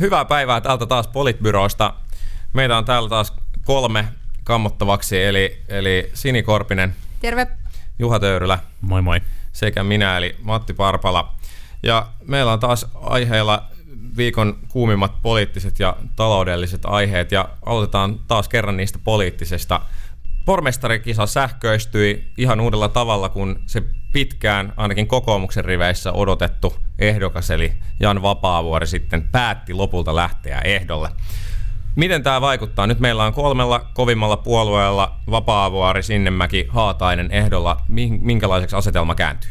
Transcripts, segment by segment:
Hyvää päivää täältä taas Politbyrosta. Meitä on täällä taas kolme kammottavaksi, eli, eli Sini Korpinen, Terve. Juha Töyrylä Moi moi. sekä minä, eli Matti Parpala. Ja meillä on taas aiheilla viikon kuumimmat poliittiset ja taloudelliset aiheet, ja aloitetaan taas kerran niistä poliittisesta. Pormestarikisa sähköistyi ihan uudella tavalla, kun se pitkään, ainakin kokoomuksen riveissä odotettu ehdokas, eli Jan Vapaavuori sitten päätti lopulta lähteä ehdolle. Miten tämä vaikuttaa? Nyt meillä on kolmella kovimmalla puolueella Vapaavuori, Sinnemäki, Haatainen ehdolla. Minkälaiseksi asetelma kääntyy?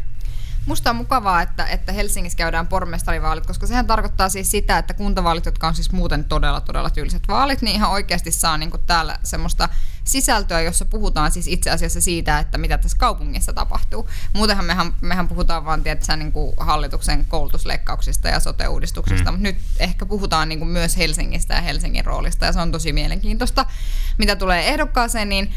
Musta on mukavaa, että, että Helsingissä käydään pormestarivaalit, koska sehän tarkoittaa siis sitä, että kuntavaalit, jotka on siis muuten todella, todella tyyliset vaalit, niin ihan oikeasti saa niin kuin täällä semmoista sisältöä, jossa puhutaan siis itse asiassa siitä, että mitä tässä kaupungissa tapahtuu. Muutenhan mehän, mehän puhutaan vaan tietysti, niin kuin hallituksen koulutusleikkauksista ja sote-uudistuksista, mm. mutta nyt ehkä puhutaan niin kuin myös Helsingistä ja Helsingin roolista, ja se on tosi mielenkiintoista. Mitä tulee ehdokkaaseen, niin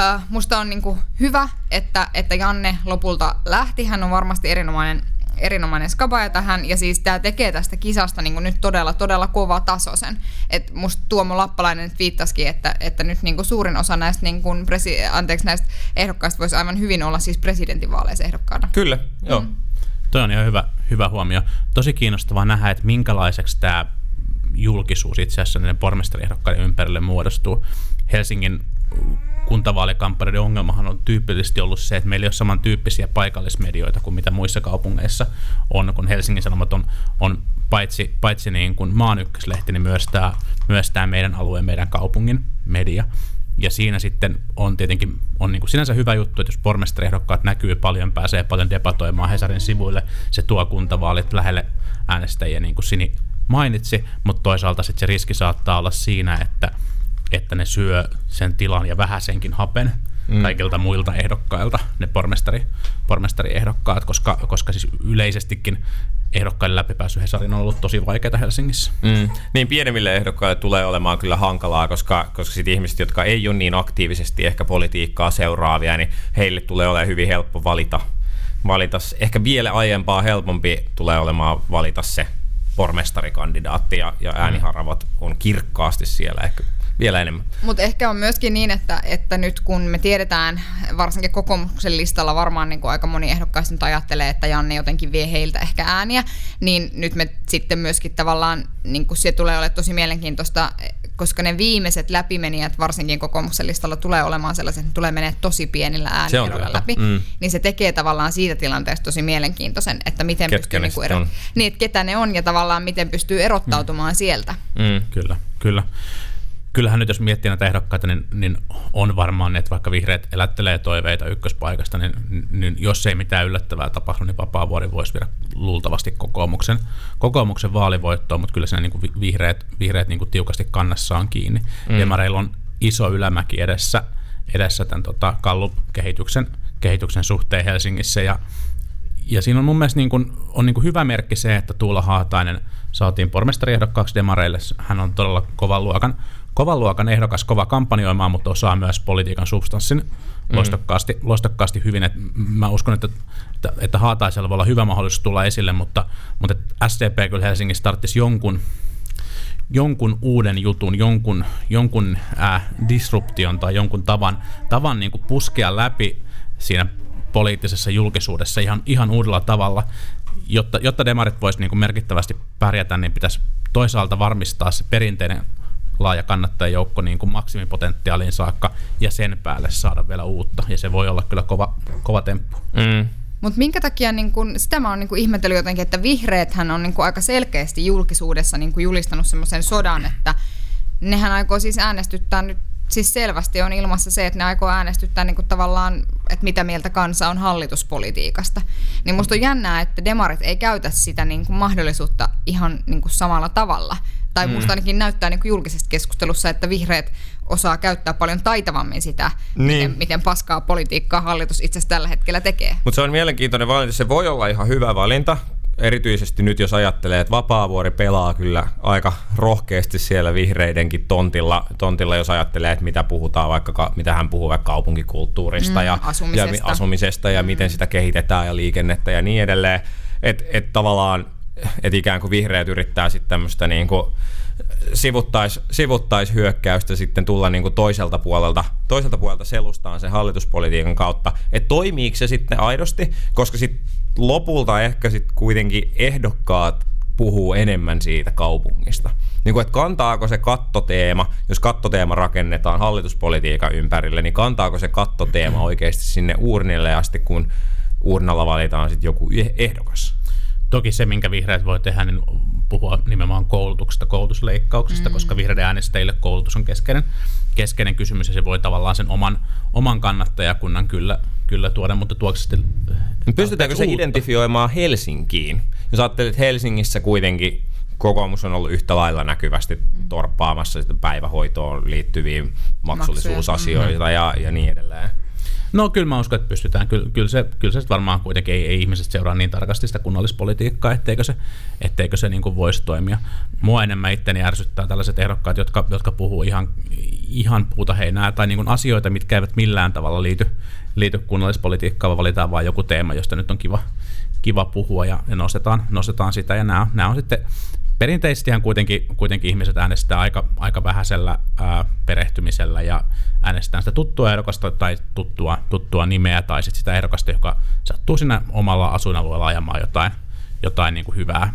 Äh, musta on niinku hyvä, että, että Janne lopulta lähti. Hän on varmasti erinomainen, erinomainen skabaja tähän, ja siis tämä tekee tästä kisasta niinku nyt todella, todella kova tasoisen. Et musta Tuomo Lappalainen nyt viittasikin, että, että nyt niinku suurin osa näistä, niinku presi, anteeksi, näistä ehdokkaista voisi aivan hyvin olla siis presidentinvaaleissa ehdokkaana. Kyllä, joo. Mm. Toi on ihan hyvä, hyvä huomio. Tosi kiinnostavaa nähdä, että minkälaiseksi tämä julkisuus itse asiassa näiden pormestariehdokkaiden ympärille muodostuu. Helsingin kuntavaalikampanjoiden ongelmahan on tyypillisesti ollut se, että meillä ei ole samantyyppisiä paikallismedioita kuin mitä muissa kaupungeissa on, kun Helsingin Sanomat on, on paitsi, paitsi niin kuin maan ykköslehti, niin myös tämä, myös tämä meidän alueen, meidän kaupungin media. Ja siinä sitten on tietenkin on niin kuin sinänsä hyvä juttu, että jos pormestariehdokkaat näkyy paljon, pääsee paljon debatoimaan Hesarin sivuille, se tuo kuntavaalit lähelle äänestäjiä, niin kuin Sini mainitsi, mutta toisaalta sitten se riski saattaa olla siinä, että, että ne syö sen tilan ja vähäsenkin hapen mm. kaikilta muilta ehdokkailta, ne pormestari, pormestariehdokkaat, koska, koska siis yleisestikin ehdokkaille läpipääsy Hesarin on ollut tosi vaikeaa Helsingissä. Mm. Niin pienemmille ehdokkaille tulee olemaan kyllä hankalaa, koska, koska sit ihmiset, jotka ei ole niin aktiivisesti ehkä politiikkaa seuraavia, niin heille tulee olemaan hyvin helppo valita, valita se- ehkä vielä aiempaa helpompi tulee olemaan valita se pormestarikandidaatti ja, ja ääniharavat on kirkkaasti siellä ehkä vielä enemmän. Mutta ehkä on myöskin niin, että, että nyt kun me tiedetään, varsinkin kokoomuksen listalla varmaan niin kuin aika moni ehdokkaista nyt ajattelee, että Janne jotenkin vie heiltä ehkä ääniä, niin nyt me sitten myöskin tavallaan, niin kuin se tulee olemaan tosi mielenkiintoista, koska ne viimeiset läpimenijät varsinkin kokoomuksen listalla tulee olemaan sellaiset, että ne tulee menee tosi pienillä totta. läpi, Mm. niin se tekee tavallaan siitä tilanteesta tosi mielenkiintoisen, että miten Ketkä pystyy ne niin kuin sitten on. niin, että ketä ne on ja tavallaan miten pystyy erottautumaan mm. sieltä. Mm. Kyllä, kyllä. Kyllähän nyt jos miettii näitä ehdokkaita, niin, niin on varmaan, ne, että vaikka vihreät elättelee toiveita ykköspaikasta, niin, niin jos ei mitään yllättävää tapahdu, niin Vapaavuori voisi viedä luultavasti kokoomuksen, kokoomuksen vaalivoittoon, mutta kyllä siinä niin kuin vi- vihreät, vihreät niin kuin tiukasti kannassaan kiinni. Mm. Demareilla on iso ylämäki edessä, edessä tämän tota, Gallup-kehityksen kehityksen suhteen Helsingissä, ja ja siinä on mun mielestä niin kuin, on niin kuin hyvä merkki se, että Tuula Haatainen saatiin pormestariehdokkaaksi demareille. Hän on todella kovan luokan, kovan luokan ehdokas, kova kampanjoimaan, mutta osaa myös politiikan substanssin Mm. loistokkaasti, loistokkaasti hyvin. Et mä uskon, että, että, että Haataisella voi olla hyvä mahdollisuus tulla esille, mutta, mutta SDP kyllä Helsingissä tarvitsisi jonkun, jonkun uuden jutun, jonkun, jonkun äh, disruption tai jonkun tavan, tavan niin kuin puskea läpi siinä poliittisessa julkisuudessa ihan, ihan uudella tavalla. Jotta, jotta demarit voisi niin merkittävästi pärjätä, niin pitäisi toisaalta varmistaa se perinteinen laaja kannattajajoukko niin kuin maksimipotentiaaliin saakka ja sen päälle saada vielä uutta. Ja se voi olla kyllä kova, kova temppu. Mm. Mutta minkä takia, niin kun, sitä mä oon niin ihmetellyt jotenkin, että vihreäthän on niin aika selkeästi julkisuudessa niin julistanut semmoisen sodan, että nehän aikoo siis äänestyttää nyt, siis selvästi on ilmassa se, että ne aikoo äänestyttää niin tavallaan, että mitä mieltä kansa on hallituspolitiikasta. Niin musta on jännää, että demarit ei käytä sitä niin mahdollisuutta ihan niin samalla tavalla. Tai musta ainakin näyttää niin julkisessa keskustelussa, että vihreät osaa käyttää paljon taitavammin sitä, Niin. miten, miten paskaa politiikkaa hallitus itse asiassa tällä hetkellä tekee. Mutta se on mielenkiintoinen valinta. Se voi olla ihan hyvä valinta, erityisesti nyt jos ajattelee, että Vapaavuori pelaa kyllä aika rohkeasti siellä vihreidenkin tontilla, tontilla jos ajattelee, että mitä puhutaan vaikka, ka- mitä hän puhuu vaikka kaupunkikulttuurista Mm, ja, asumisesta. ja mi- asumisesta ja miten sitä kehitetään ja liikennettä ja niin edelleen. Että et tavallaan että ikään kuin vihreät yrittää sitten tämmöistä niin sivuttais, sivuttaishyökkäystä sitten tulla niin kuin toiselta puolelta, toiselta puolelta selustaan sen hallituspolitiikan kautta, että toimiiko se sitten aidosti, koska sitten lopulta ehkä sitten kuitenkin ehdokkaat puhuu enemmän siitä kaupungista. Niin kuin, että kantaako se kattoteema, jos kattoteema rakennetaan hallituspolitiikan ympärille, niin kantaako se kattoteema oikeasti sinne urnille asti, kun urnalla valitaan sitten joku ehdokas? Toki se, minkä vihreät voi tehdä, niin puhua nimenomaan koulutuksesta, koulutusleikkauksesta, mm. koska vihreiden äänestäjille koulutus on keskeinen, keskeinen kysymys ja se voi tavallaan sen oman, oman kannattajakunnan kyllä, kyllä tuoda, mutta tuoksi sitten... Pystytäänkö se identifioimaan Helsinkiin? Jos ajattelet, että Helsingissä kuitenkin kokoomus on ollut yhtä lailla näkyvästi torppaamassa päivähoitoon liittyviä maksullisuusasioita ja, ja niin edelleen. No kyllä mä uskon, että pystytään. Kyllä, kyllä, se, kyllä se varmaan kuitenkin ei, ei ihmiset seuraa niin tarkasti sitä kunnallispolitiikkaa, etteikö se, etteikö se niin kuin voisi toimia. Mua enemmän itteni ärsyttää tällaiset ehdokkaat, jotka, jotka puhuu ihan, ihan puuta heinää tai niin kuin asioita, mitkä eivät millään tavalla liity, liity kunnallispolitiikkaan, vaan valitaan vain joku teema, josta nyt on kiva, kiva puhua ja, ja nostetaan, nostetaan sitä. Ja nämä, nämä on sitten perinteisestihän kuitenkin, kuitenkin ihmiset äänestää aika, aika vähäisellä ää, perehtymisellä ja äänestää sitä tuttua ehdokasta tai tuttua, tuttua nimeä tai sit sitä ehdokasta, joka sattuu siinä omalla asuinalueella ajamaan jotain, jotain niin kuin hyvää,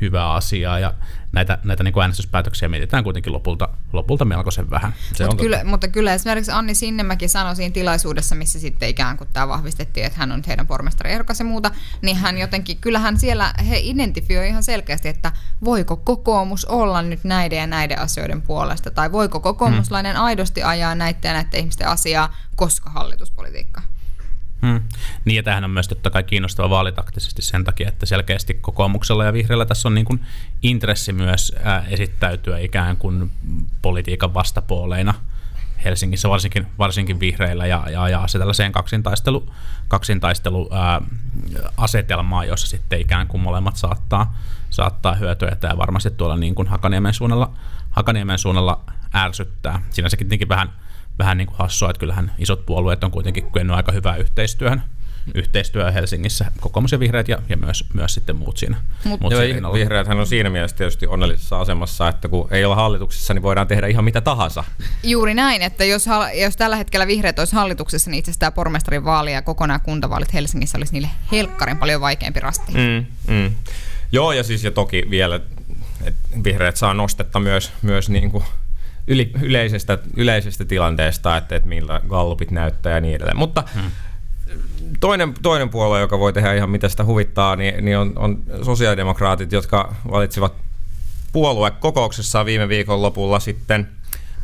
hyvää asiaa ja näitä, näitä niin kuin äänestyspäätöksiä mietitään kuitenkin lopulta, lopulta melkoisen vähän. Se Mut on kyllä, mutta kyllä esimerkiksi Anni Sinnemäki sanoi siinä tilaisuudessa, missä sitten ikään kuin tämä vahvistettiin, että hän on heidän pormestariehdokas ja muuta, niin hän jotenkin, kyllähän siellä he identifioi ihan selkeästi, että voiko kokoomus olla nyt näiden ja näiden asioiden puolesta, tai voiko kokoomuslainen hmm. aidosti ajaa näiden ja näiden ihmisten asiaa, koska hallituspolitiikka. Hmm. Niin ja tämähän on myös totta kai kiinnostava vaalitaktisesti sen takia, että selkeästi kokoomuksella ja vihreällä tässä on niin kuin intressi myös ää, esittäytyä ikään kuin politiikan vastapuoleina Helsingissä, varsinkin, varsinkin vihreillä, ja, ja ajaa se tällaiseen kaksintaistelu, kaksintaistelu ää, asetelmaa, jossa sitten ikään kuin molemmat saattaa, saattaa hyötyä, ja varmasti tuolla niin kuin Hakaniemen suunnalla, Hakaniemen suunnalla ärsyttää. Siinä sekin tietenkin vähän vähän niin kuin hassua, että kyllähän isot puolueet on kuitenkin kyennyt aika hyvää yhteistyöhön yhteistyö Helsingissä, kokoomus ja vihreät ja, ja myös, myös sitten muut siinä. Mut, muut joo, vihreät on siinä mielessä tietysti onnellisessa asemassa, että kun ei olla hallituksessa, niin voidaan tehdä ihan mitä tahansa. Juuri näin, että jos, jos tällä hetkellä vihreät olisi hallituksessa, niin itse asiassa tämä pormestarin vaali ja kokonaan kuntavaalit Helsingissä olisi niille helkkarin paljon vaikeampi rasti. Mm, mm. Joo, ja siis ja toki vielä, että vihreät saa nostetta myös, myös niin kuin yli, yleisestä, yleisestä tilanteesta, että, että miltä gallupit näyttää ja niin edelleen. Mutta hmm. toinen, toinen puolue, joka voi tehdä ihan mitä sitä huvittaa, niin, niin on, on sosiaalidemokraatit, jotka valitsivat puoluekokouksessaan viime viikon lopulla sitten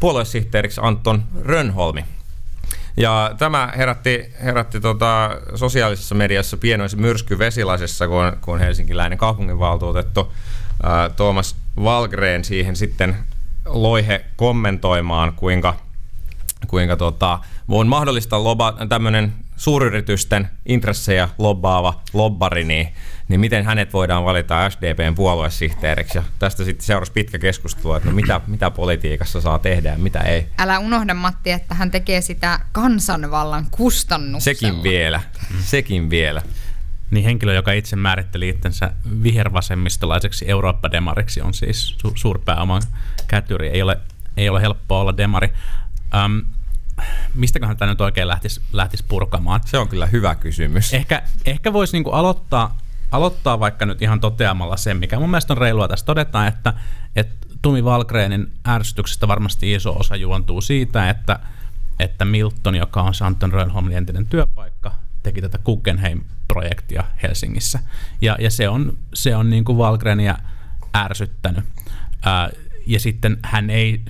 puoluesihteeriksi Anton Rönholmi. Ja tämä herätti, herätti tota sosiaalisessa mediassa pienoisen myrsky Vesilaisessa, kun, kun helsinkiläinen kaupunginvaltuutettu ää, Tuomas Valgren siihen sitten loihe kommentoimaan, kuinka, kuinka tota, on mahdollista loba, tämmöinen suuryritysten intressejä lobbaava lobbari, niin, niin miten hänet voidaan valita SDPn puoluesihteeriksi. Ja tästä sitten seurasi pitkä keskustelu, että no mitä, mitä politiikassa saa tehdä ja mitä ei. Älä unohda Matti, että hän tekee sitä kansanvallan kustannuksella. Sekin vielä, sekin vielä. Niin henkilö, joka itse määritteli itsensä vihervasemmistolaiseksi Eurooppa-demariksi, on siis su- suurpääoman kätyri. Ei ole, ei ole helppoa olla demari. Um, mistäköhän tämä nyt oikein lähtisi, lähtisi purkamaan? Se on kyllä hyvä kysymys. Ehkä, ehkä voisi niinku aloittaa, aloittaa vaikka nyt ihan toteamalla sen, mikä mun mielestä on reilua tässä todetaan, että, että Tumi Valgrenin ärsytyksestä varmasti iso osa juontuu siitä, että, että Milton, joka on Santon Rönholmin entinen työpaikka, teki tätä Guggenheim-projektia Helsingissä. Ja, ja se on, se on niin kuin Valgrenia ärsyttänyt. Ää, ja sitten hän ei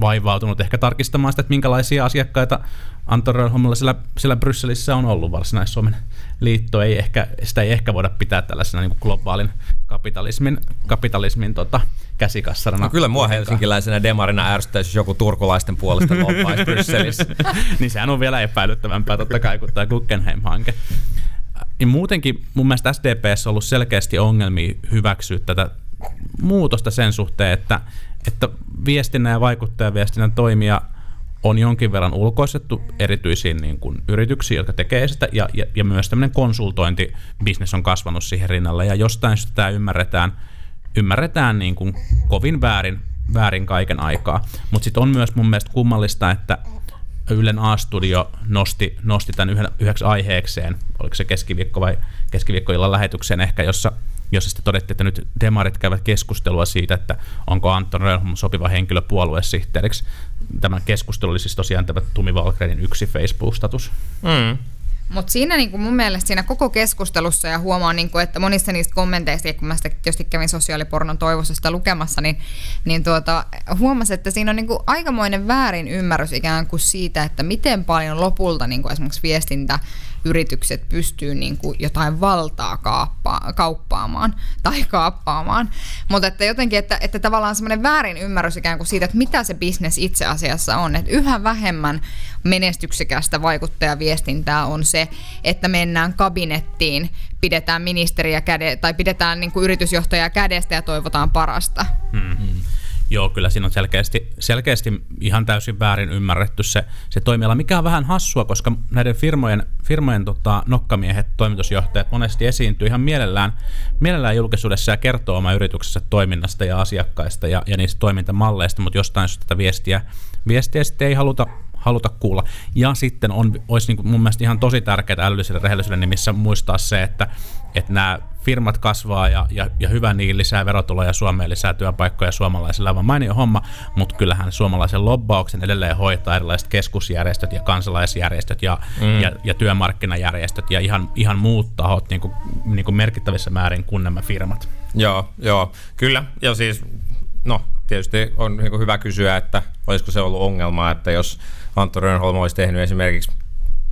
vaivautunut ehkä tarkistamaan sitä, että minkälaisia asiakkaita Anton Rönholmilla siellä, siellä Brysselissä on ollut varsinais-Suomen liitto. Ei ehkä, sitä ei ehkä voida pitää tällaisena niin kuin globaalin kapitalismin, kapitalismin tota, käsikassarana. No kyllä mua helsinkiläisenä demarina ärsyttäisi, jos joku turkulaisten puolesta loppaisi Brysselissä. niin sehän on vielä epäilyttävämpää totta kai kuin tämä Guggenheim-hanke. Ja muutenkin mun mielestä SDPS on ollut selkeästi ongelmia hyväksyä tätä muutosta sen suhteen, että, että viestinnän ja vaikuttajaviestinnän toimija on jonkin verran ulkoistettu erityisiin niin kuin yrityksiin, jotka tekee sitä, ja, ja, ja myös tämmöinen konsultointibisnes on kasvanut siihen rinnalle, ja jostain syystä tämä ymmärretään, ymmärretään niin kuin kovin väärin, väärin kaiken aikaa. Mutta sitten on myös mun mielestä kummallista, että Ylen A-studio nosti, nosti tämän yhden, yhdeksi aiheekseen, oliko se keskiviikko vai keskiviikkoillan lähetykseen ehkä, jossa, jossa sitten todettiin, että nyt demarit käyvät keskustelua siitä, että onko Anton Rönholm sopiva henkilö puoluesihteeriksi. Tämä keskustelu oli siis tosiaan tämä Tumi Valkrenin yksi Facebook-status. Mm. Mutta siinä niinku mun mielestä siinä koko keskustelussa ja huomaan, niinku, että monissa niistä kommenteista, kun mä sitä tietysti kävin sosiaalipornon toivossa lukemassa, niin, niin tuota, huomasin, että siinä on niinku aikamoinen väärin ymmärrys ikään kuin siitä, että miten paljon lopulta niinku esimerkiksi viestintä yritykset pystyy niin kuin jotain valtaa kaappaa, kauppaamaan tai kaappaamaan. Mutta että jotenkin, että, että tavallaan semmoinen väärin ymmärrys ikään kuin siitä, että mitä se bisnes itse asiassa on. Että yhä vähemmän menestyksekästä vaikuttajaviestintää on se, että mennään kabinettiin, pidetään ministeriä käde, tai pidetään niin kuin yritysjohtajaa kädestä ja toivotaan parasta. Mm-hmm. Joo, kyllä siinä on selkeästi, selkeästi ihan täysin väärin ymmärretty se, se toimiala, mikä on vähän hassua, koska näiden firmojen, firmojen tota, nokkamiehet, toimitusjohtajat monesti esiintyy ihan mielellään, mielellään julkisuudessa ja kertoo oma yrityksessä toiminnasta ja asiakkaista ja, ja niistä toimintamalleista, mutta jostain syystä tätä viestiä, viestiä sitten ei haluta, haluta kuulla. Ja sitten on, olisi niin kuin mun mielestä ihan tosi tärkeää älyllisyyden rehellisyyden nimissä muistaa se, että, että nämä firmat kasvaa ja, ja, ja hyvä niin, lisää verotuloja Suomeen, lisää työpaikkoja suomalaisille, aivan mainio homma, mutta kyllähän suomalaisen lobbauksen edelleen hoitaa erilaiset keskusjärjestöt ja kansalaisjärjestöt ja, mm. ja, ja työmarkkinajärjestöt ja ihan, ihan muut tahot niin kuin, niin kuin merkittävissä määrin kuin nämä firmat. Joo, joo, kyllä. Ja siis, no, tietysti on niin hyvä kysyä, että olisiko se ollut ongelma, että jos Antto Rönnholm olisi tehnyt esimerkiksi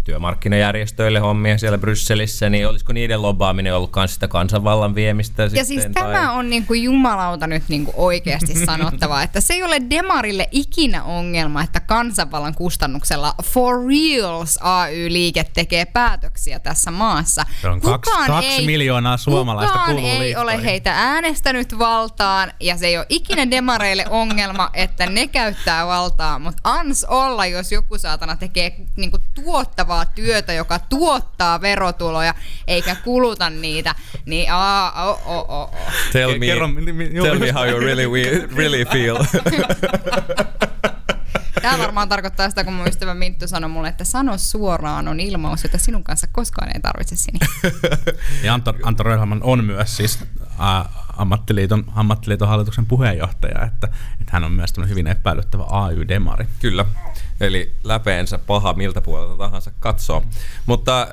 työmarkkinajärjestöille hommia siellä Brysselissä, niin olisiko niiden lobbaaminen ollut myös sitä kansanvallan viemistä? Ja sitten, siis tai... tämä on niin kuin jumalauta nyt niin kuin oikeasti sanottava, että se ei ole Demarille ikinä ongelma, että kansanvallan kustannuksella For Reals AY-liike tekee päätöksiä tässä maassa. Se on kaksi, kaksi ei, miljoonaa suomalaista kukaan ei liittoihin. ole heitä äänestänyt valtaan, ja se ei ole ikinä Demareille ongelma, että ne käyttää valtaa, mutta ans olla, jos joku saatana tekee niin kuin tuottavaa tuottavaa työtä, joka tuottaa verotuloja eikä kuluta niitä, niin aa, oh, oh, oh. Tell me, Kerro, tell me how you really, really feel. Tämä varmaan tarkoittaa sitä, kun mun ystävä Minttu sanoi mulle, että sano suoraan on ilmaus, että sinun kanssa koskaan ei tarvitse sinne. Ja Anto, Anto Röhlman on myös siis ammattiliiton, ammattiliiton hallituksen puheenjohtaja, että, että hän on myös hyvin epäilyttävä AY-demari. Kyllä, eli läpeensä paha miltä puolelta tahansa katsoo. Mutta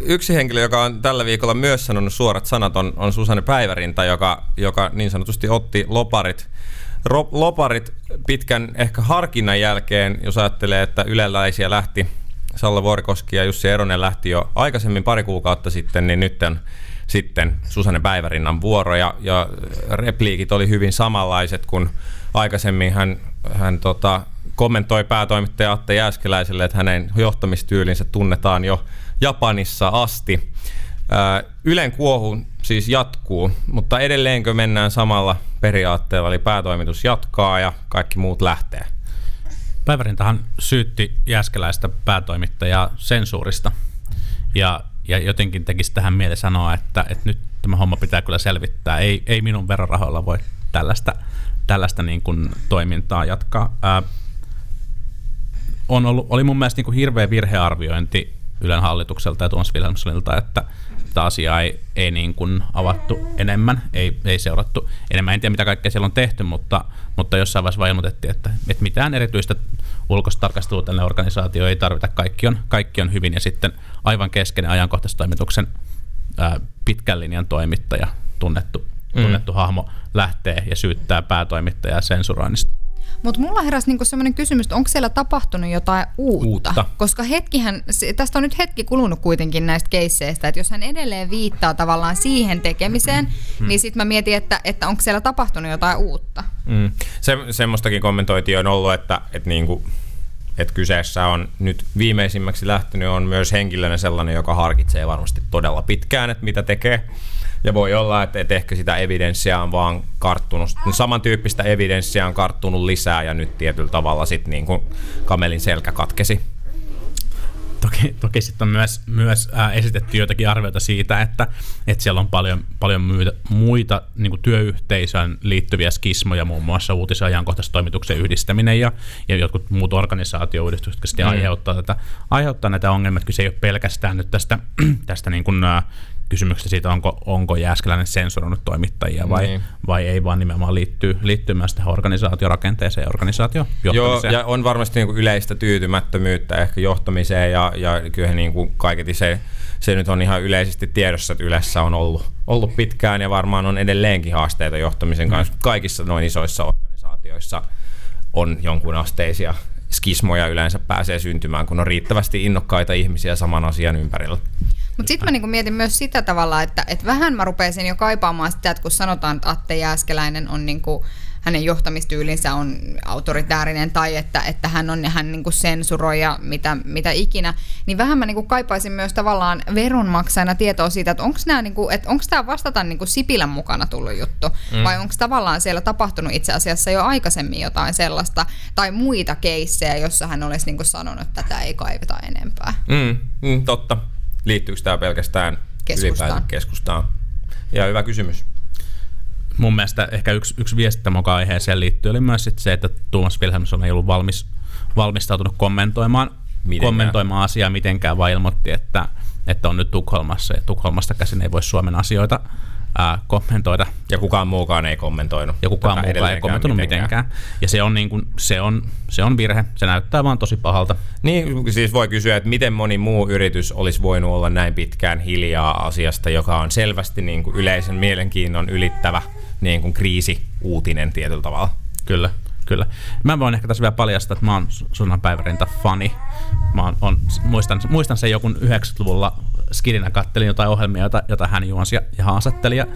yksi henkilö, joka on tällä viikolla myös sanonut suorat sanat, on, on Susanne Päivärinta, joka, joka niin sanotusti otti loparit loparit pitkän ehkä harkinnan jälkeen, jos ajattelee, että yleläisiä lähti Salla Vuorikoski ja Jussi Eronen lähti jo aikaisemmin pari kuukautta sitten, niin nyt sitten Susanne Päivärinnan vuoro ja, ja repliikit oli hyvin samanlaiset kuin aikaisemmin hän, hän tota, kommentoi päätoimittaja Atte Jääskeläiselle, että hänen johtamistyylinsä tunnetaan jo Japanissa asti. Ylen kuohu siis jatkuu, mutta edelleenkö mennään samalla periaatteella, eli päätoimitus jatkaa ja kaikki muut lähtee? Päivärintahan syytti Jääskeläistä päätoimittajaa sensuurista ja, ja jotenkin tekisi tähän mieleen sanoa, että, että nyt tämä homma pitää kyllä selvittää. Ei, ei minun verorahoilla voi tällaista, tällaista niin kuin toimintaa jatkaa. Ää, on ollut, oli mun mielestä niin kuin hirveä virhearviointi Ylen hallitukselta ja Tuomas että sitä asiaa ei, ei niin kuin avattu enemmän, ei, ei seurattu enemmän. En tiedä, mitä kaikkea siellä on tehty, mutta, mutta jossain vaiheessa vain ilmoitettiin, että, että mitään erityistä ulkoista tarkastelua tälle organisaatio ei tarvita, kaikki on, kaikki on hyvin. Ja sitten aivan keskeinen ajankohtaistoimituksen ää, pitkän linjan toimittaja, tunnettu, mm. tunnettu hahmo, lähtee ja syyttää päätoimittajaa sensuroinnista. Mutta mulla heräsi niinku sellainen kysymys, että onko siellä tapahtunut jotain uutta? uutta? Koska hetkihän, tästä on nyt hetki kulunut kuitenkin näistä keisseistä, että jos hän edelleen viittaa tavallaan siihen tekemiseen, mm. niin sitten mä mietin, että, että onko siellä tapahtunut jotain uutta. Mm. Se, semmoistakin kommentoitiin on ollut, että, että niinku, että kyseessä on nyt viimeisimmäksi lähtenyt on myös henkilönä sellainen, joka harkitsee varmasti todella pitkään, että mitä tekee Ja voi olla, että, että ehkä sitä evidenssiä on vaan karttunut, samantyyppistä evidenssiä on karttunut lisää ja nyt tietyllä tavalla sitten niin kuin kamelin selkä katkesi. Toki, toki sitten on myös, myös ää, esitetty joitakin arvioita siitä, että, että siellä on paljon, paljon muita, muita niin työyhteisöön liittyviä skismoja, muun muassa uutis- ja ajankohtaistoimituksen yhdistäminen ja, ja jotkut muut organisaatiouudistukset, jotka sitten mm. aiheuttaa, tätä, aiheuttaa näitä ongelmia. Kyllä se ei ole pelkästään nyt tästä, tästä niin kuin, ää, kysymyksestä siitä, onko, onko Jääskeläinen sensuroinut toimittajia vai, niin. vai ei, vaan nimenomaan liittyy, liittyy myös tähän organisaatiorakenteeseen ja organisaatio Joo, ja on varmasti niin kuin yleistä tyytymättömyyttä ehkä johtamiseen ja, ja kyllä niin kuin kaiketi se, se nyt on ihan yleisesti tiedossa, että Ylessä on ollut, ollut pitkään ja varmaan on edelleenkin haasteita johtamisen mm. kanssa. Kaikissa noin isoissa organisaatioissa on jonkun asteisia skismoja yleensä pääsee syntymään, kun on riittävästi innokkaita ihmisiä saman asian ympärillä. Mutta sitten mä niinku mietin myös sitä tavalla, että et vähän mä rupesin jo kaipaamaan sitä, että kun sanotaan, että Atte Jääskeläinen on niinku, hänen johtamistyylinsä on autoritäärinen tai että, että hän on hän niinku sensuroi ja mitä, mitä ikinä, niin vähän mä niinku kaipaisin myös tavallaan veronmaksajana tietoa siitä, että onko niinku, et tämä vastata niinku Sipilän mukana tullut juttu mm. vai onko tavallaan siellä tapahtunut itse asiassa jo aikaisemmin jotain sellaista tai muita keissejä, jossa hän olisi niinku sanonut, että tätä ei kaiveta enempää. Mm, mm, totta. Liittyykö tämä pelkästään keskustaan? keskustaan? Ja hyvä kysymys. Mun mielestä ehkä yksi, yksi viesti tämän aiheeseen liittyy oli myös sit se, että Tuomas Wilhelmsson ei ollut valmis, valmistautunut kommentoimaan, kommentoimaan asiaa mitenkään, vaan ilmoitti, että, että on nyt Tukholmassa ja Tukholmasta käsin ei voi Suomen asioita ää, kommentoida. Ja kukaan muukaan ei kommentoinut. Ja kukaan muukaan ei kommentoinut mitenkään. mitenkään. Ja se on, niin kuin, se, on, se on virhe. Se näyttää vaan tosi pahalta. Niin, siis voi kysyä, että miten moni muu yritys olisi voinut olla näin pitkään hiljaa asiasta, joka on selvästi niin kuin yleisen mielenkiinnon ylittävä niin kuin kriisi-uutinen tietyllä tavalla. Kyllä. Kyllä. Mä voin ehkä tässä vielä paljastaa, että mä oon Sunnan päivärinta fani. Mä oon, on, muistan, muistan sen joku 90-luvulla skidinä kattelin jotain ohjelmia, jota, jota hän juonsi ja, ja haastatteli. Ja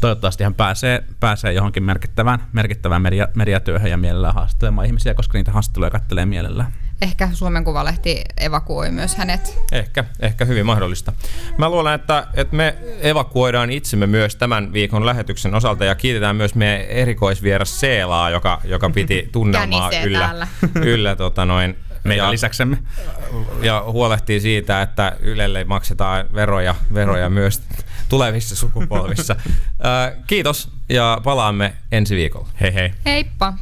toivottavasti hän pääsee, pääsee johonkin merkittävään, merkittävään media, mediatyöhön ja mielellään haastattelemaan ihmisiä, koska niitä haastatteluja kattelee mielellään. Ehkä Suomen Kuvalehti evakuoi myös hänet. Ehkä, ehkä hyvin mahdollista. Mä luulen, että, että me evakuoidaan itsemme myös tämän viikon lähetyksen osalta ja kiitetään myös meidän erikoisvieras Seelaa, joka, joka piti tunnelmaa yllä, yllä tota noin, meidän ja, lisäksemme. Ja huolehtii siitä, että Ylelle maksetaan veroja, veroja myös tulevissa sukupolvissa. Kiitos ja palaamme ensi viikolla. Hei hei. Heippa.